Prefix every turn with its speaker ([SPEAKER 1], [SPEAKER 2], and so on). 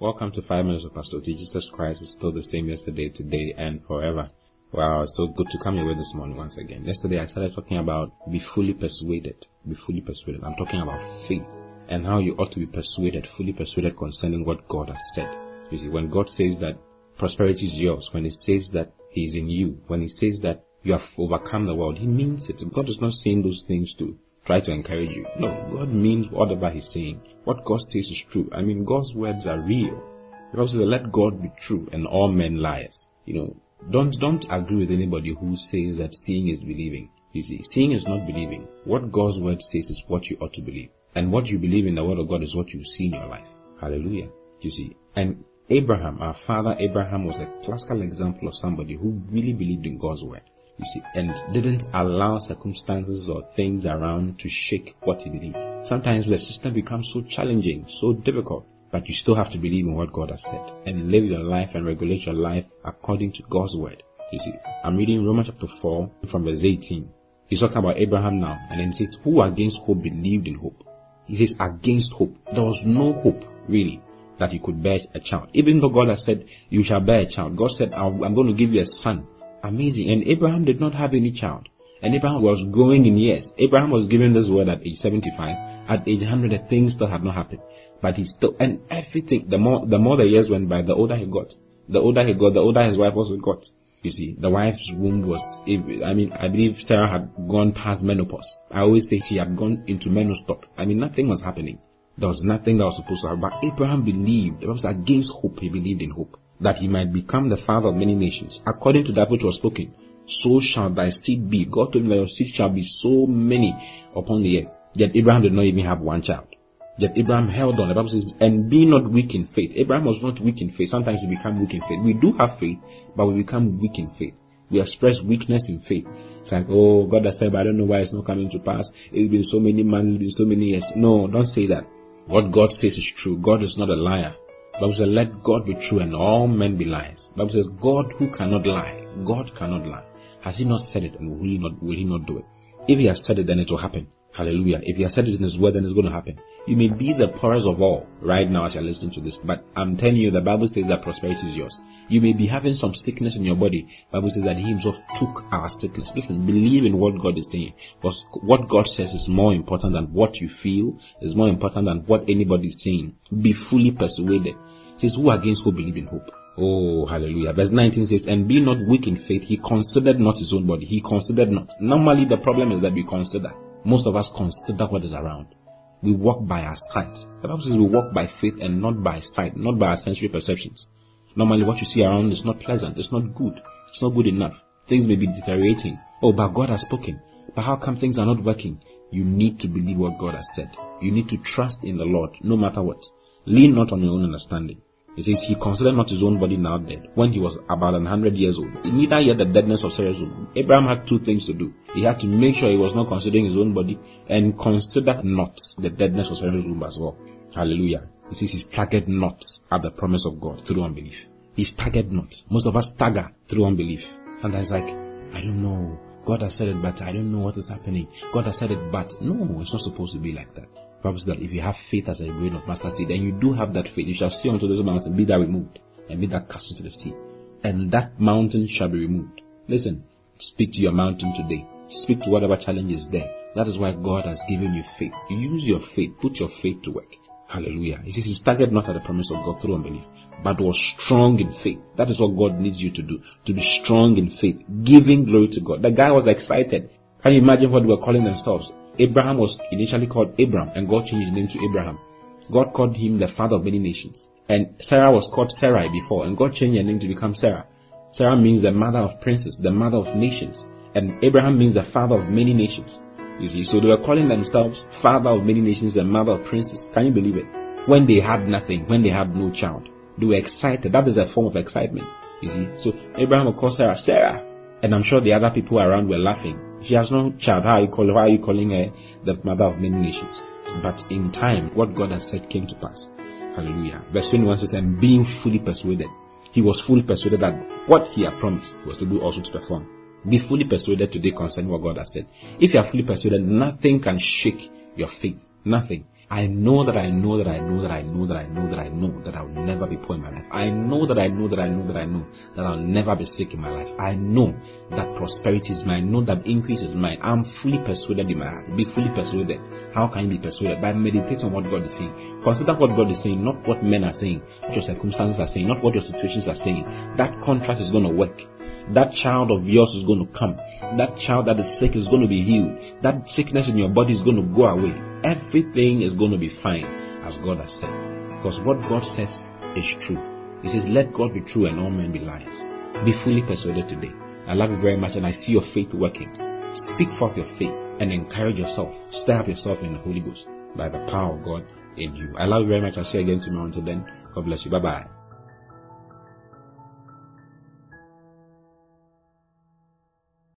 [SPEAKER 1] Welcome to Five Minutes of Pastor Oti. Jesus Christ is still the same yesterday, today, and forever. Wow, so good to come your way this morning once again. Yesterday I started talking about be fully persuaded. Be fully persuaded. I'm talking about faith and how you ought to be persuaded, fully persuaded concerning what God has said. You see, when God says that prosperity is yours, when He says that He is in you, when He says that you have overcome the world, He means it. God is not saying those things to try to encourage you. No, God means whatever He's saying. What God says is true. I mean, God's words are real. Because let God be true and all men liars. You know, don't don't agree with anybody who says that seeing is believing. You see, seeing is not believing. What God's word says is what you ought to believe. And what you believe in the word of God is what you see in your life. Hallelujah. You see. And Abraham, our father Abraham was a classical example of somebody who really believed in God's word you see, and didn't allow circumstances or things around to shake what he believed. Sometimes the system becomes so challenging, so difficult, but you still have to believe in what God has said and live your life and regulate your life according to God's word. You see, I'm reading Romans chapter 4 from verse 18. He's talking about Abraham now, and then he says, Who against hope believed in hope? He says, Against hope. There was no hope, really, that he could bear a child. Even though God has said, You shall bear a child, God said, I'm going to give you a son Amazing. And Abraham did not have any child. And Abraham was growing in years. Abraham was given this word at age 75. At age 100, the things still had not happened. But he still, and everything, the more, the more the years went by, the older he got. The older he got, the older his wife also got. You see, the wife's womb was, I mean, I believe Sarah had gone past menopause. I always say she had gone into menopause. I mean, nothing was happening. There was nothing that was supposed to happen. But Abraham believed. It was against hope. He believed in hope that he might become the father of many nations, according to that which was spoken. So shall thy seed be. God told him that your seed shall be so many upon the earth. Yet Abraham did not even have one child. Yet Abraham held on. The Bible says, and be not weak in faith. Abraham was not weak in faith. Sometimes we become weak in faith. We do have faith, but we become weak in faith. We express weakness in faith. It's like, oh, God has said, but I don't know why it's not coming to pass. It's been so many months, it's been so many years. No, don't say that. What God says is true. God is not a liar. Bible says, let God be true and all men be liars. Bible says, God who cannot lie, God cannot lie. Has he not said it and will he not, will he not do it? If he has said it, then it will happen. Hallelujah. If he has said it in his word, then it's going to happen. You may be the poorest of all right now as you're listening to this, but I'm telling you, the Bible says that prosperity is yours. You may be having some sickness in your body. Bible says that He Himself took our sickness. Listen, believe in what God is saying. Because what God says is more important than what you feel, is more important than what anybody is saying. Be fully persuaded says, Who against who believe in hope? Oh, hallelujah. Verse 19 says, And be not weak in faith, he considered not his own body. He considered not. Normally, the problem is that we consider. Most of us consider what is around. We walk by our sight. The Bible says we walk by faith and not by sight, not by our sensory perceptions. Normally, what you see around is not pleasant. It's not good. It's not good enough. Things may be deteriorating. Oh, but God has spoken. But how come things are not working? You need to believe what God has said. You need to trust in the Lord, no matter what. Lean not on your own understanding. He says he considered not his own body now dead when he was about an hundred years old. Neither yet the deadness of Sarah's womb. Abraham had two things to do. He had to make sure he was not considering his own body and consider not the deadness of Sarah's womb as well. Hallelujah. He says he staggered not at the promise of God through unbelief. He staggered not. Most of us stagger through unbelief. Sometimes like, I don't know. God has said it, but I don't know what is happening. God has said it, but no, it's not supposed to be like that. Bible that if you have faith as a grain of mustard seed, then you do have that faith. You shall say unto this mountain, Be thou removed, and be that cast into the sea. And that mountain shall be removed. Listen, speak to your mountain today. Speak to whatever challenge is there. That is why God has given you faith. Use your faith, put your faith to work. Hallelujah. He says he staggered not at the promise of God through unbelief, but was strong in faith. That is what God needs you to do. To be strong in faith, giving glory to God. The guy was excited. Can you imagine what they were calling themselves? Abraham was initially called Abram, and God changed his name to Abraham. God called him the father of many nations. And Sarah was called Sarai before, and God changed her name to become Sarah. Sarah means the mother of princes, the mother of nations. And Abraham means the father of many nations. You see, so they were calling themselves father of many nations and mother of princes. Can you believe it? When they had nothing, when they had no child, they were excited. That is a form of excitement. You see, so Abraham called Sarah Sarah, and I'm sure the other people around were laughing. She has no child. How are you, how are you calling her the mother of many nations? But in time, what God has said came to pass. Hallelujah. Verse 21 says, And being fully persuaded, he was fully persuaded that what he had promised was to do also to perform. Be fully persuaded today concerning what God has said. If you are fully persuaded, nothing can shake your faith. Nothing. I know that I know that I know that I know that I know that I know that I'll never be poor in my life. I know that I know that I know that I know that I'll never be sick in my life. I know that prosperity is mine. I know that increase is mine. I'm fully persuaded in my heart. Be fully persuaded. How can you be persuaded? By meditating on what God is saying. Consider what God is saying, not what men are saying, what your circumstances are saying, not what your situations are saying. That contrast is going to work. That child of yours is going to come. That child that is sick is going to be healed. That sickness in your body is going to go away everything is going to be fine as God has said. Because what God says is true. He says, Let God be true and all men be liars. Be fully persuaded today. I love you very much and I see your faith working. Speak forth your faith and encourage yourself. Stir up yourself in the Holy Ghost by the power of God in you. I love you very much. I'll see you again tomorrow. Until then, God bless you. Bye bye.